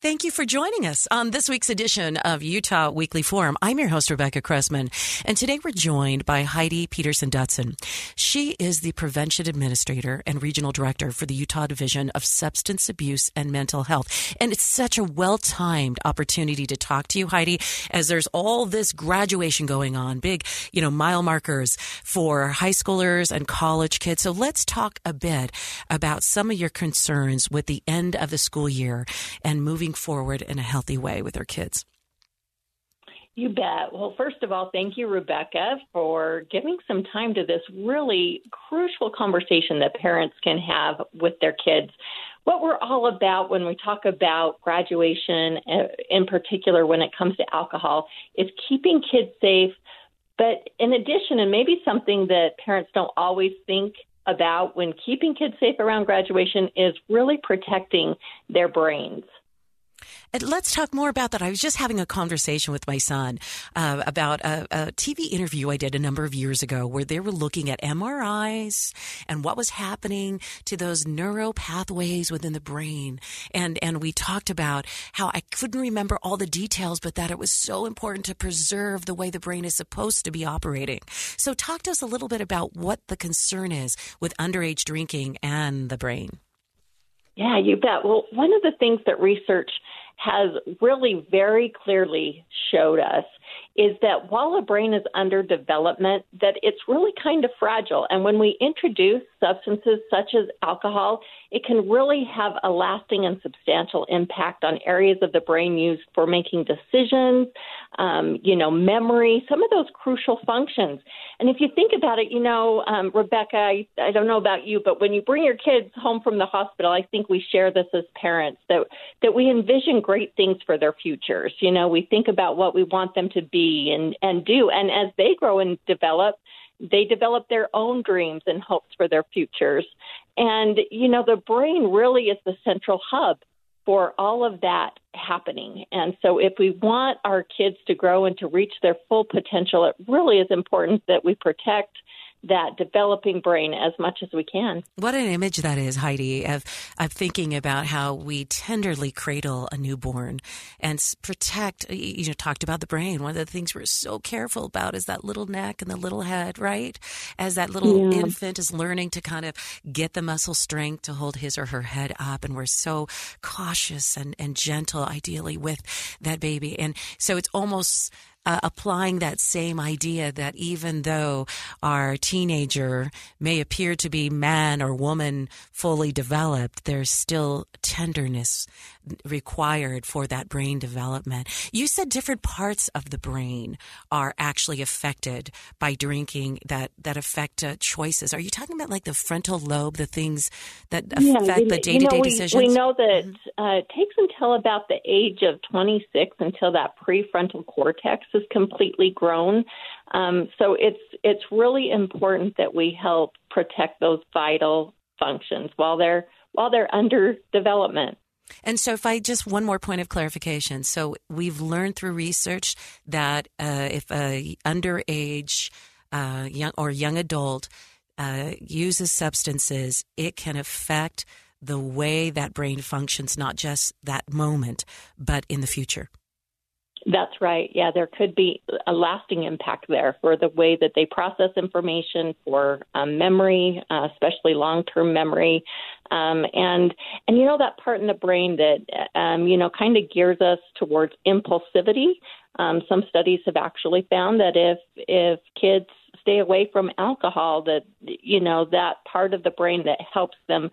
Thank you for joining us on this week's edition of Utah Weekly Forum. I'm your host, Rebecca Cressman, and today we're joined by Heidi Peterson Dutson. She is the Prevention Administrator and Regional Director for the Utah Division of Substance Abuse and Mental Health. And it's such a well timed opportunity to talk to you, Heidi, as there's all this graduation going on, big, you know, mile markers for high schoolers and college kids. So let's talk a bit about some of your concerns with the end of the school year and moving moving forward in a healthy way with their kids? You bet. Well, first of all, thank you, Rebecca, for giving some time to this really crucial conversation that parents can have with their kids. What we're all about when we talk about graduation, uh, in particular when it comes to alcohol, is keeping kids safe. But in addition, and maybe something that parents don't always think about when keeping kids safe around graduation, is really protecting their brains. And let's talk more about that. I was just having a conversation with my son uh, about a, a, TV interview I did a number of years ago where they were looking at MRIs and what was happening to those neural pathways within the brain. And, and we talked about how I couldn't remember all the details, but that it was so important to preserve the way the brain is supposed to be operating. So talk to us a little bit about what the concern is with underage drinking and the brain. Yeah, you bet. Well, one of the things that research has really very clearly showed us is that while a brain is under development, that it's really kind of fragile. And when we introduce substances such as alcohol, it can really have a lasting and substantial impact on areas of the brain used for making decisions, um, you know, memory, some of those crucial functions. And if you think about it, you know, um, Rebecca, I, I don't know about you, but when you bring your kids home from the hospital, I think we share this as parents that that we envision great things for their futures. You know, we think about what we want them to be and and do. And as they grow and develop, they develop their own dreams and hopes for their futures. And you know, the brain really is the central hub for all of that happening. And so, if we want our kids to grow and to reach their full potential, it really is important that we protect that developing brain as much as we can. What an image that is, Heidi, of, of thinking about how we tenderly cradle a newborn and protect, you know, talked about the brain. One of the things we're so careful about is that little neck and the little head, right? As that little yeah. infant is learning to kind of get the muscle strength to hold his or her head up. And we're so cautious and, and gentle, ideally, with that baby. And so it's almost uh, applying that same idea that even though our teenager may appear to be man or woman fully developed, there's still tenderness required for that brain development. You said different parts of the brain are actually affected by drinking that that affect uh, choices. Are you talking about like the frontal lobe, the things that yeah, affect the day to day decisions? We know that mm-hmm. uh, it takes until about the age of 26 until that prefrontal cortex is completely grown. Um, so it's it's really important that we help protect those vital functions while they're while they're under development. And so, if I just one more point of clarification. So, we've learned through research that uh, if a underage uh, young or young adult uh, uses substances, it can affect the way that brain functions, not just that moment, but in the future. That's right. Yeah, there could be a lasting impact there for the way that they process information, for um, memory, uh, especially long-term memory, um, and and you know that part in the brain that um, you know kind of gears us towards impulsivity. Um, some studies have actually found that if if kids stay away from alcohol, that you know that part of the brain that helps them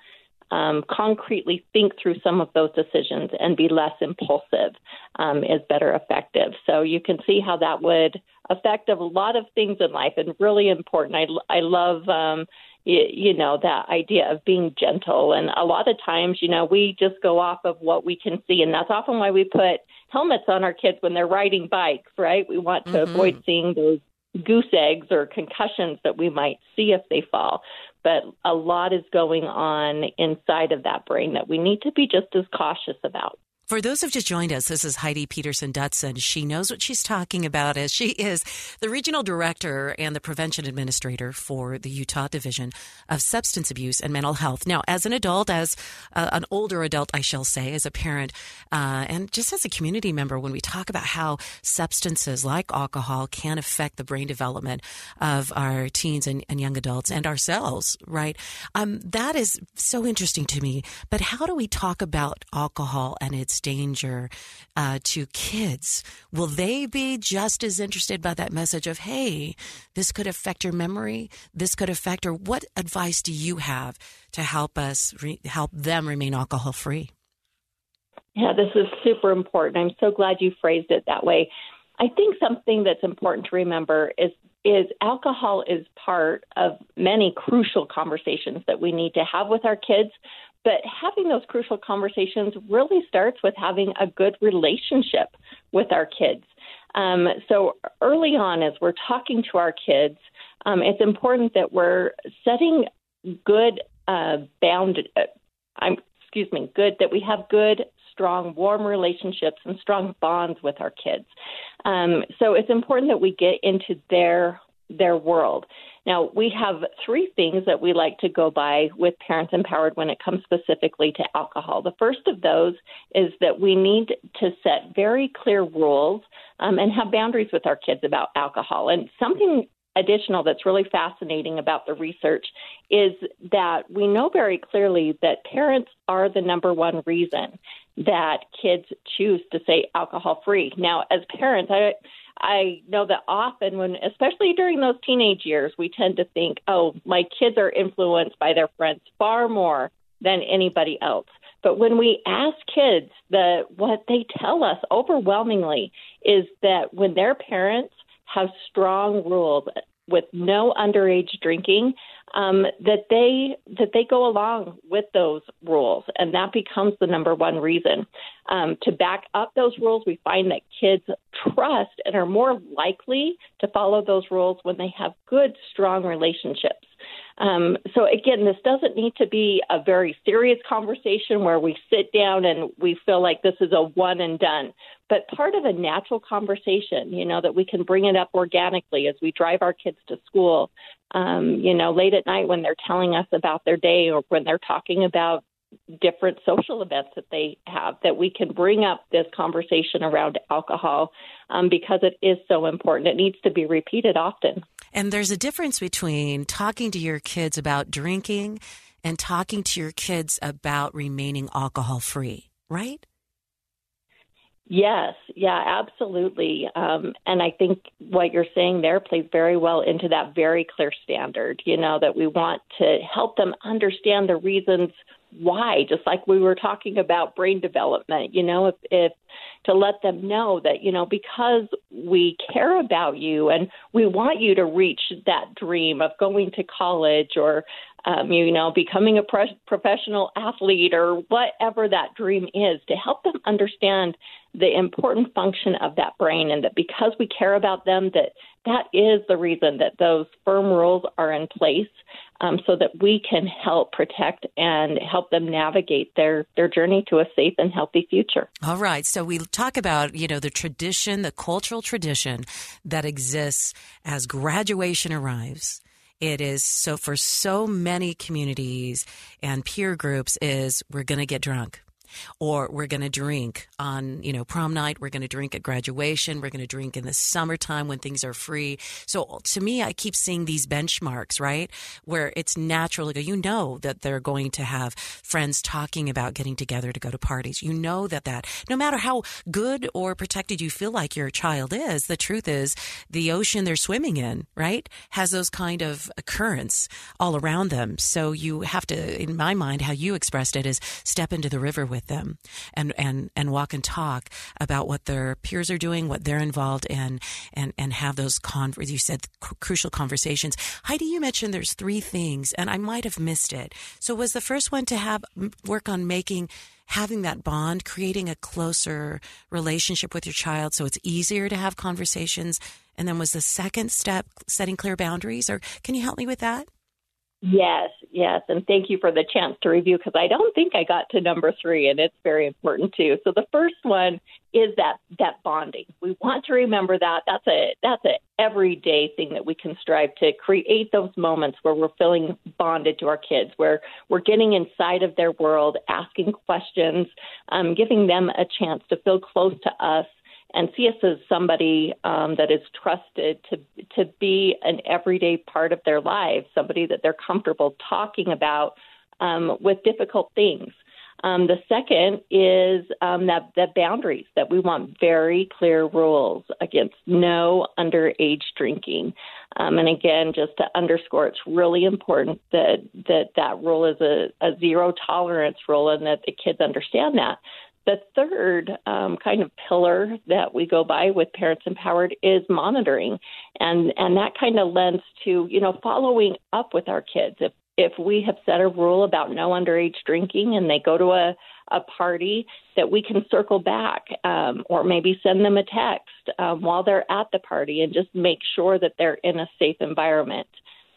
um, concretely think through some of those decisions and be less impulsive um, is better effective. So you can see how that would affect a lot of things in life and really important. I, I love, um, you know that idea of being gentle and a lot of times you know we just go off of what we can see and that's often why we put helmets on our kids when they're riding bikes right we want to mm-hmm. avoid seeing those goose eggs or concussions that we might see if they fall but a lot is going on inside of that brain that we need to be just as cautious about for those who've just joined us, this is Heidi Peterson Dutson. She knows what she's talking about as she is the regional director and the prevention administrator for the Utah Division of Substance Abuse and Mental Health. Now, as an adult, as uh, an older adult, I shall say, as a parent, uh, and just as a community member, when we talk about how substances like alcohol can affect the brain development of our teens and, and young adults and ourselves, right? Um, that is so interesting to me. But how do we talk about alcohol and its danger uh, to kids, will they be just as interested by that message of, hey, this could affect your memory, this could affect, or what advice do you have to help us re- help them remain alcohol free? Yeah, this is super important. I'm so glad you phrased it that way. I think something that's important to remember is is alcohol is part of many crucial conversations that we need to have with our kids, but having those crucial conversations really starts with having a good relationship with our kids. Um, so early on, as we're talking to our kids, um, it's important that we're setting good uh, bound. Uh, I'm excuse me, good that we have good, strong, warm relationships and strong bonds with our kids. Um, so it's important that we get into their their world. Now, we have three things that we like to go by with Parents Empowered when it comes specifically to alcohol. The first of those is that we need to set very clear rules um, and have boundaries with our kids about alcohol. And something additional that's really fascinating about the research is that we know very clearly that parents are the number one reason that kids choose to say alcohol free. Now, as parents, I I know that often when especially during those teenage years, we tend to think, "Oh, my kids are influenced by their friends far more than anybody else." But when we ask kids, the what they tell us overwhelmingly is that when their parents have strong rules with no underage drinking, um, that they that they go along with those rules, and that becomes the number one reason. Um, to back up those rules, we find that kids trust and are more likely to follow those rules when they have good, strong relationships. Um, so again, this doesn't need to be a very serious conversation where we sit down and we feel like this is a one and done, but part of a natural conversation, you know, that we can bring it up organically as we drive our kids to school, um, you know, late at night when they're telling us about their day or when they're talking about different social events that they have that we can bring up this conversation around alcohol um, because it is so important. It needs to be repeated often. And there's a difference between talking to your kids about drinking and talking to your kids about remaining alcohol free, right? Yes, yeah, absolutely. Um, and I think what you're saying there plays very well into that very clear standard, you know, that we want to help them understand the reasons why, just like we were talking about brain development, you know, if, if to let them know that, you know, because we care about you and we want you to reach that dream of going to college or, um, you know, becoming a professional athlete or whatever that dream is, to help them understand the important function of that brain and that because we care about them, that that is the reason that those firm rules are in place um, so that we can help protect and help them navigate their, their journey to a safe and healthy future. All right. So we talk about, you know, the tradition, the cultural tradition that exists as graduation arrives. It is so for so many communities and peer groups is we're going to get drunk or we're going to drink on, you know, prom night. We're going to drink at graduation. We're going to drink in the summertime when things are free. So to me, I keep seeing these benchmarks, right? Where it's natural. to go You know that they're going to have friends talking about getting together to go to parties. You know that that no matter how good or protected you feel like your child is, the truth is the ocean they're swimming in, right, has those kind of currents all around them. So you have to, in my mind, how you expressed it is step into the river with with them and, and, and walk and talk about what their peers are doing, what they're involved in, and, and have those, con- you said, crucial conversations. Heidi, you mentioned there's three things, and I might have missed it. So was the first one to have work on making having that bond, creating a closer relationship with your child so it's easier to have conversations? And then was the second step setting clear boundaries? Or can you help me with that? Yes, yes. And thank you for the chance to review because I don't think I got to number three, and it's very important too. So the first one is that that bonding. We want to remember that. That's a that's a everyday thing that we can strive to create those moments where we're feeling bonded to our kids, where we're getting inside of their world, asking questions, um, giving them a chance to feel close to us and see us as somebody um, that is trusted to to be an everyday part of their lives, somebody that they're comfortable talking about um, with difficult things. Um, the second is um, that the boundaries that we want very clear rules against no underage drinking. Um, and again, just to underscore, it's really important that that that rule is a, a zero tolerance rule, and that the kids understand that. The third um, kind of pillar that we go by with Parents Empowered is monitoring, and and that kind of lends to you know following up with our kids. If if we have set a rule about no underage drinking and they go to a a party, that we can circle back um, or maybe send them a text um, while they're at the party and just make sure that they're in a safe environment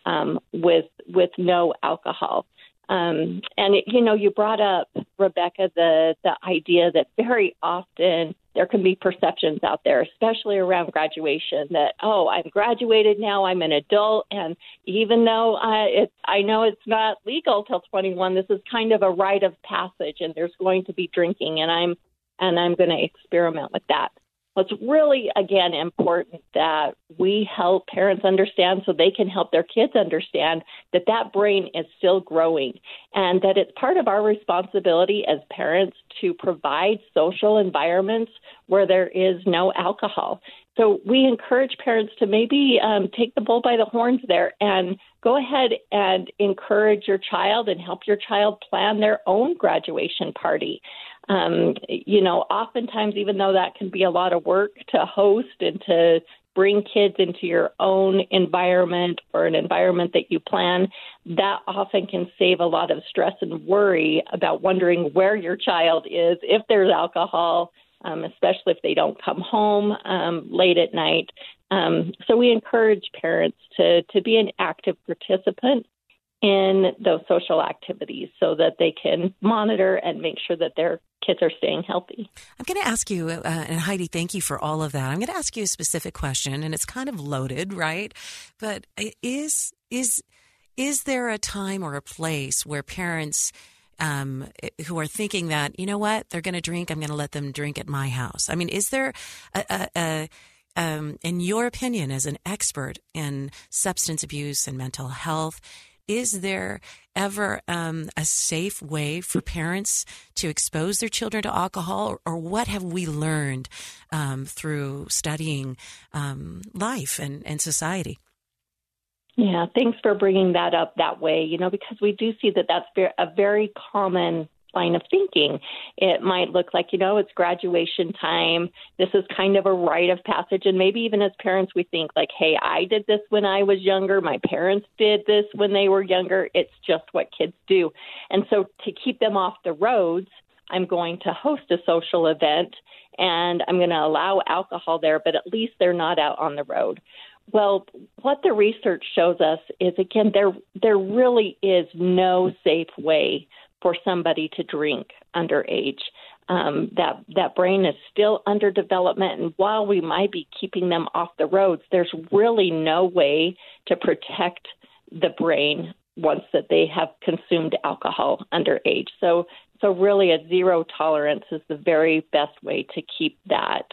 um, with with no alcohol. Um, and it, you know, you brought up Rebecca the the idea that very often there can be perceptions out there, especially around graduation, that oh, I'm graduated now, I'm an adult, and even though I it, I know it's not legal till 21, this is kind of a rite of passage, and there's going to be drinking, and I'm and I'm going to experiment with that. It's really, again, important that we help parents understand so they can help their kids understand that that brain is still growing and that it's part of our responsibility as parents to provide social environments where there is no alcohol. So we encourage parents to maybe um, take the bull by the horns there and go ahead and encourage your child and help your child plan their own graduation party. Um, you know, oftentimes, even though that can be a lot of work to host and to bring kids into your own environment or an environment that you plan, that often can save a lot of stress and worry about wondering where your child is, if there's alcohol, um, especially if they don't come home um, late at night. Um, so we encourage parents to, to be an active participant in those social activities so that they can monitor and make sure that their kids are staying healthy. I'm going to ask you, uh, and Heidi, thank you for all of that. I'm going to ask you a specific question, and it's kind of loaded, right? But is is is there a time or a place where parents um, who are thinking that you know what they're going to drink, I'm going to let them drink at my house? I mean, is there a, a, a um, in your opinion, as an expert in substance abuse and mental health, is there ever um, a safe way for parents to expose their children to alcohol, or, or what have we learned um, through studying um, life and, and society? Yeah, thanks for bringing that up that way. You know, because we do see that that's a very common line of thinking. It might look like, you know, it's graduation time. This is kind of a rite of passage. And maybe even as parents, we think, like, hey, I did this when I was younger. My parents did this when they were younger. It's just what kids do. And so to keep them off the roads, I'm going to host a social event and I'm going to allow alcohol there, but at least they're not out on the road. Well, what the research shows us is again there there really is no safe way for somebody to drink underage. Um, that that brain is still under development, and while we might be keeping them off the roads, there's really no way to protect the brain once that they have consumed alcohol underage. So so really, a zero tolerance is the very best way to keep that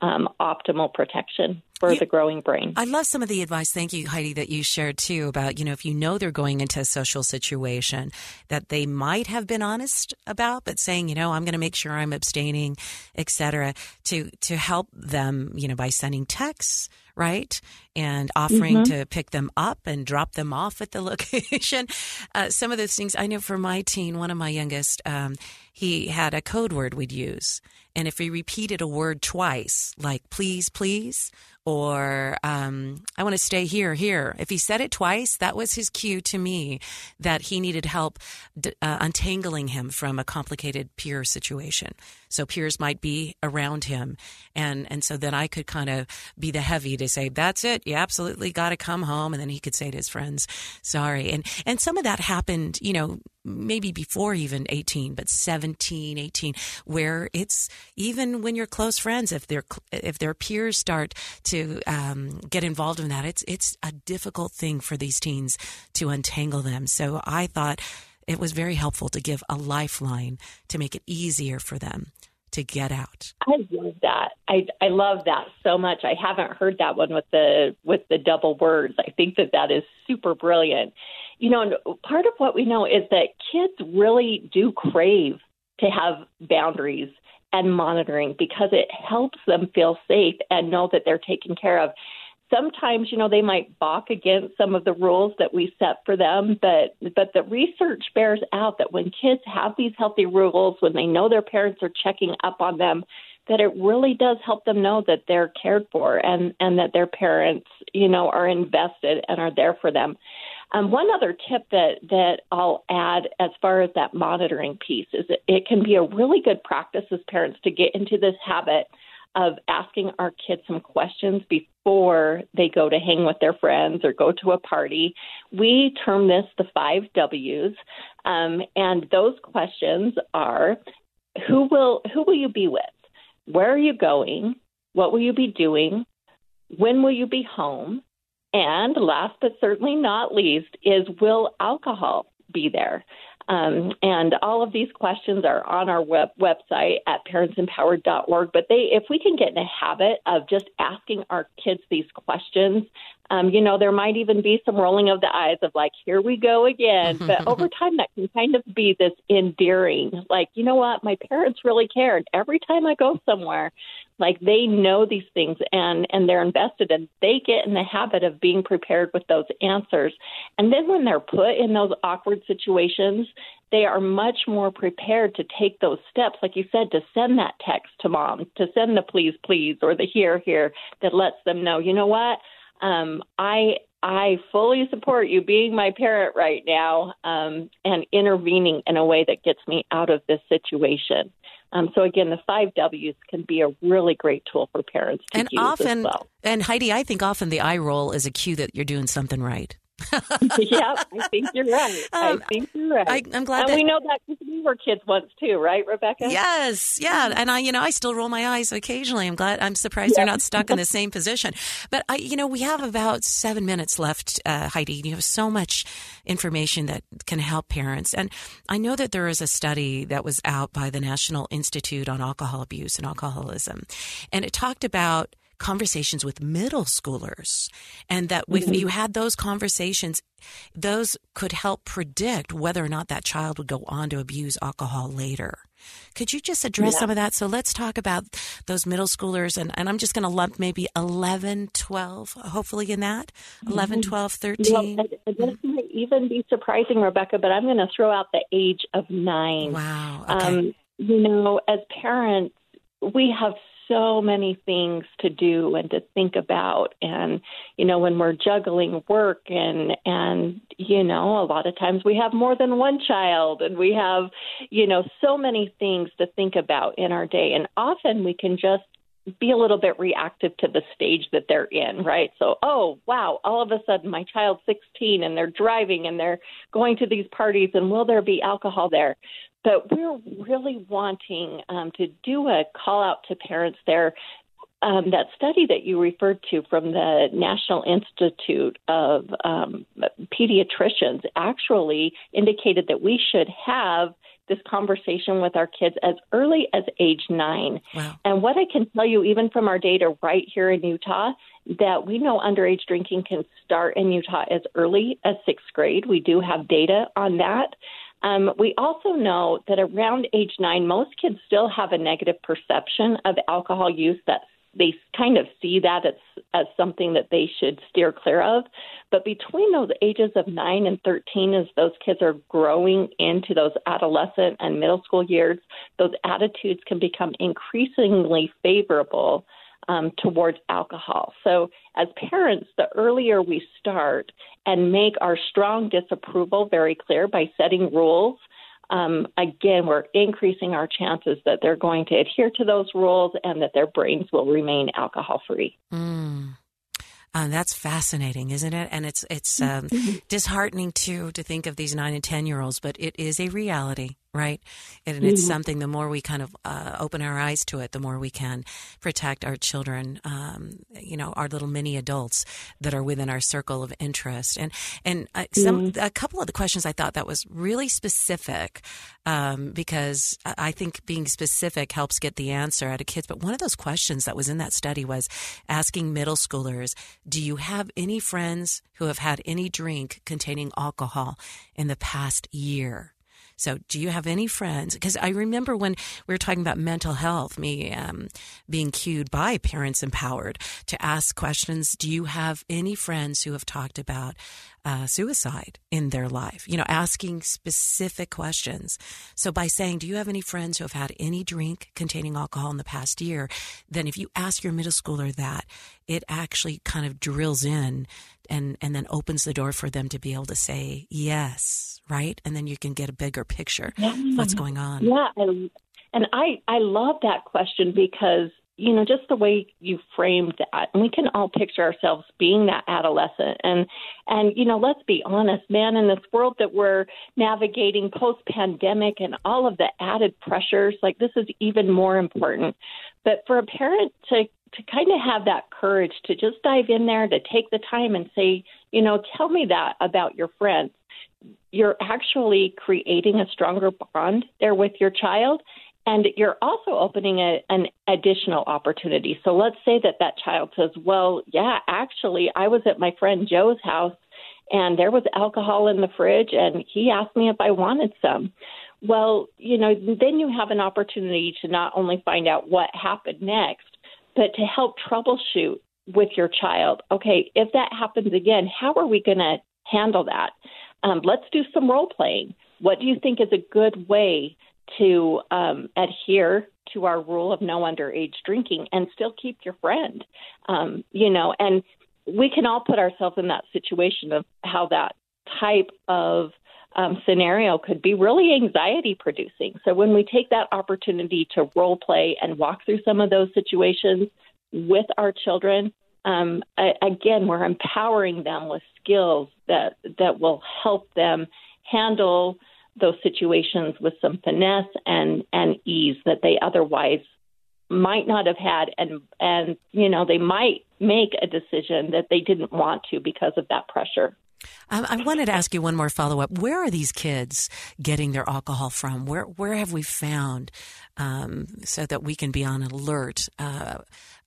um, optimal protection. for the growing brain. I love some of the advice. Thank you, Heidi, that you shared too about, you know, if you know they're going into a social situation that they might have been honest about, but saying, you know, I'm going to make sure I'm abstaining, et cetera, to, to help them, you know, by sending texts right? And offering mm-hmm. to pick them up and drop them off at the location. Uh, some of those things I know for my teen, one of my youngest, um, he had a code word we'd use. And if he repeated a word twice, like please, please, or um, I want to stay here, here. If he said it twice, that was his cue to me that he needed help uh, untangling him from a complicated peer situation. So peers might be around him, and and so then I could kind of be the heavy to say, "That's it, you absolutely got to come home," and then he could say to his friends, "Sorry." And and some of that happened, you know, maybe before even 18 but 17 18 where it's even when you're close friends if their if their peers start to um, get involved in that it's it's a difficult thing for these teens to untangle them so i thought it was very helpful to give a lifeline to make it easier for them to get out. I love that. I I love that so much. I haven't heard that one with the with the double words. I think that that is super brilliant you know, part of what we know is that kids really do crave to have boundaries and monitoring because it helps them feel safe and know that they're taken care of. Sometimes, you know, they might balk against some of the rules that we set for them, but but the research bears out that when kids have these healthy rules, when they know their parents are checking up on them, that it really does help them know that they're cared for and and that their parents, you know, are invested and are there for them. Um, one other tip that, that I'll add as far as that monitoring piece is that it can be a really good practice as parents to get into this habit of asking our kids some questions before they go to hang with their friends or go to a party. We term this the five W's, um, and those questions are: Who will who will you be with? Where are you going? What will you be doing? When will you be home? And last but certainly not least is will alcohol be there? Um, and all of these questions are on our web, website at parentsempowered.org. But they, if we can get in a habit of just asking our kids these questions, um, you know, there might even be some rolling of the eyes of like, here we go again. But over time, that can kind of be this endearing, like, you know what, my parents really care. And every time I go somewhere, like they know these things and and they're invested and they get in the habit of being prepared with those answers and then when they're put in those awkward situations they are much more prepared to take those steps like you said to send that text to mom to send the please please or the here here that lets them know you know what um i I fully support you being my parent right now um, and intervening in a way that gets me out of this situation. Um, so again, the five W's can be a really great tool for parents to and use often, as well. And Heidi, I think often the eye roll is a cue that you're doing something right. yeah, I think you're right. Um, I think you're right. I, am glad and that, we know that because we were kids once too, right, Rebecca? Yes, yeah. And I, you know, I still roll my eyes occasionally. I'm glad. I'm surprised they're not stuck in the same position. But I, you know, we have about seven minutes left, uh, Heidi. You have so much information that can help parents, and I know that there is a study that was out by the National Institute on Alcohol Abuse and Alcoholism, and it talked about conversations with middle schoolers and that if mm-hmm. you had those conversations those could help predict whether or not that child would go on to abuse alcohol later could you just address yeah. some of that so let's talk about those middle schoolers and, and i'm just going to lump maybe 11 12 hopefully in that mm-hmm. 11 12 13 well, this mm-hmm. might even be surprising rebecca but i'm going to throw out the age of nine wow okay. um, you know as parents we have so many things to do and to think about. And you know when we're juggling work and and you know a lot of times we have more than one child and we have you know so many things to think about in our day. And often we can just be a little bit reactive to the stage that they're in, right? So, oh, wow, all of a sudden my child's 16 and they're driving and they're going to these parties and will there be alcohol there? But we're really wanting um, to do a call out to parents there. Um, that study that you referred to from the National Institute of um, Pediatricians actually indicated that we should have this conversation with our kids as early as age nine. Wow. And what I can tell you, even from our data right here in Utah, that we know underage drinking can start in Utah as early as sixth grade. We do have data on that. Um, we also know that around age nine, most kids still have a negative perception of alcohol use that they kind of see that as, as something that they should steer clear of. But between those ages of 9 and 13, as those kids are growing into those adolescent and middle school years, those attitudes can become increasingly favorable um, towards alcohol. So, as parents, the earlier we start and make our strong disapproval very clear by setting rules um, again, we're increasing our chances that they're going to adhere to those rules and that their brains will remain alcohol free. Mm. Uh, that's fascinating, isn't it? And it's it's um, disheartening too to think of these nine and ten year olds, but it is a reality right? And it's mm-hmm. something, the more we kind of uh, open our eyes to it, the more we can protect our children, um, you know, our little mini adults that are within our circle of interest. And, and uh, some, mm-hmm. a couple of the questions I thought that was really specific um, because I think being specific helps get the answer out of kids. But one of those questions that was in that study was asking middle schoolers, do you have any friends who have had any drink containing alcohol in the past year? So, do you have any friends? Because I remember when we were talking about mental health, me um, being cued by Parents Empowered to ask questions. Do you have any friends who have talked about uh, suicide in their life, you know, asking specific questions. So by saying, Do you have any friends who have had any drink containing alcohol in the past year? Then if you ask your middle schooler that, it actually kind of drills in and, and then opens the door for them to be able to say yes, right? And then you can get a bigger picture yeah. of what's going on. Yeah. And, and I, I love that question because you know, just the way you framed that, and we can all picture ourselves being that adolescent. And and you know, let's be honest, man, in this world that we're navigating post pandemic and all of the added pressures, like this is even more important. But for a parent to to kind of have that courage to just dive in there, to take the time and say, you know, tell me that about your friends. You're actually creating a stronger bond there with your child and you're also opening a, an additional opportunity. So let's say that that child says, Well, yeah, actually, I was at my friend Joe's house and there was alcohol in the fridge and he asked me if I wanted some. Well, you know, then you have an opportunity to not only find out what happened next, but to help troubleshoot with your child. Okay, if that happens again, how are we going to handle that? Um, let's do some role playing. What do you think is a good way to um, adhere to our rule of no underage drinking and still keep your friend. Um, you know, and we can all put ourselves in that situation of how that type of um, scenario could be really anxiety producing. So when we take that opportunity to role play and walk through some of those situations with our children, um, again, we're empowering them with skills that that will help them handle those situations with some finesse and and ease that they otherwise might not have had and and you know they might make a decision that they didn't want to because of that pressure um, I wanted to ask you one more follow up. Where are these kids getting their alcohol from? Where where have we found um, so that we can be on alert uh,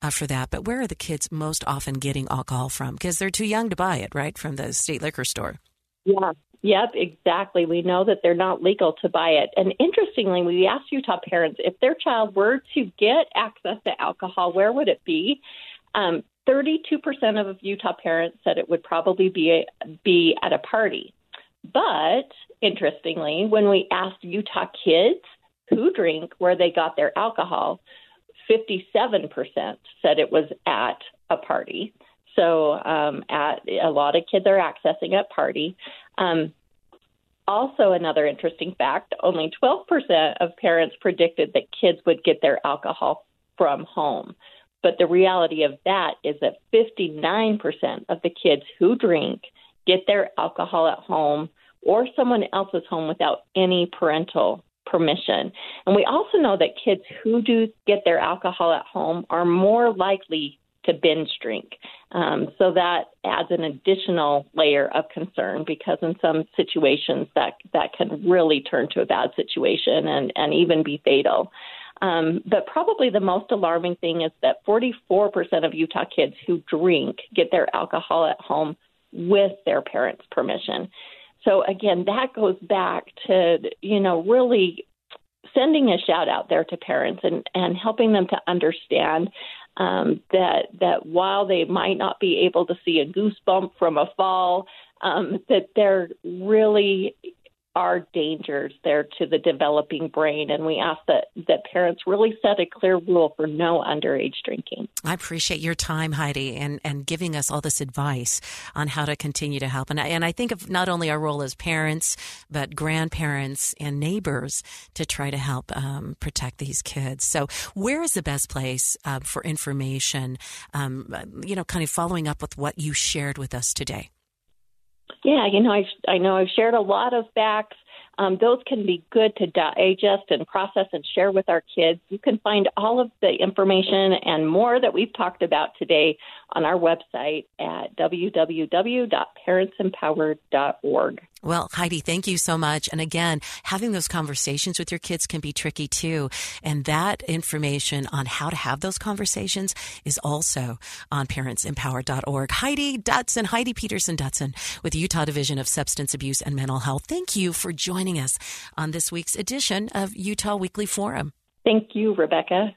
uh, for that? But where are the kids most often getting alcohol from? Because they're too young to buy it, right, from the state liquor store. Yeah, Yep, exactly. We know that they're not legal to buy it. And interestingly, we asked Utah parents if their child were to get access to alcohol, where would it be? Um, 32% of Utah parents said it would probably be a, be at a party. But interestingly, when we asked Utah kids who drink where they got their alcohol, 57% said it was at a party. So um, at a lot of kids are accessing at party. Um, also, another interesting fact: only 12% of parents predicted that kids would get their alcohol from home. But the reality of that is that 59% of the kids who drink get their alcohol at home or someone else's home without any parental permission. And we also know that kids who do get their alcohol at home are more likely to binge drink. Um, so that adds an additional layer of concern because in some situations that that can really turn to a bad situation and, and even be fatal. Um, but probably the most alarming thing is that 44% of Utah kids who drink get their alcohol at home with their parents' permission. So again, that goes back to you know really sending a shout out there to parents and and helping them to understand um, that that while they might not be able to see a goosebump from a fall, um, that they're really are dangers there to the developing brain. And we ask that, that parents really set a clear rule for no underage drinking. I appreciate your time, Heidi, and, and giving us all this advice on how to continue to help. And I, and I think of not only our role as parents, but grandparents and neighbors to try to help um, protect these kids. So, where is the best place uh, for information? Um, you know, kind of following up with what you shared with us today. Yeah, you know, I've, I know I've shared a lot of facts. Um, those can be good to digest and process and share with our kids. You can find all of the information and more that we've talked about today on our website at www.parentsempowered.org. Well, Heidi, thank you so much. And again, having those conversations with your kids can be tricky too. And that information on how to have those conversations is also on parentsempowered.org. Heidi Dutson, Heidi Peterson Dutson with Utah Division of Substance Abuse and Mental Health. Thank you for joining us on this week's edition of Utah Weekly Forum. Thank you, Rebecca.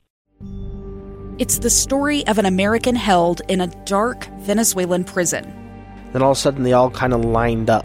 It's the story of an American held in a dark Venezuelan prison. Then all of a sudden, they all kind of lined up.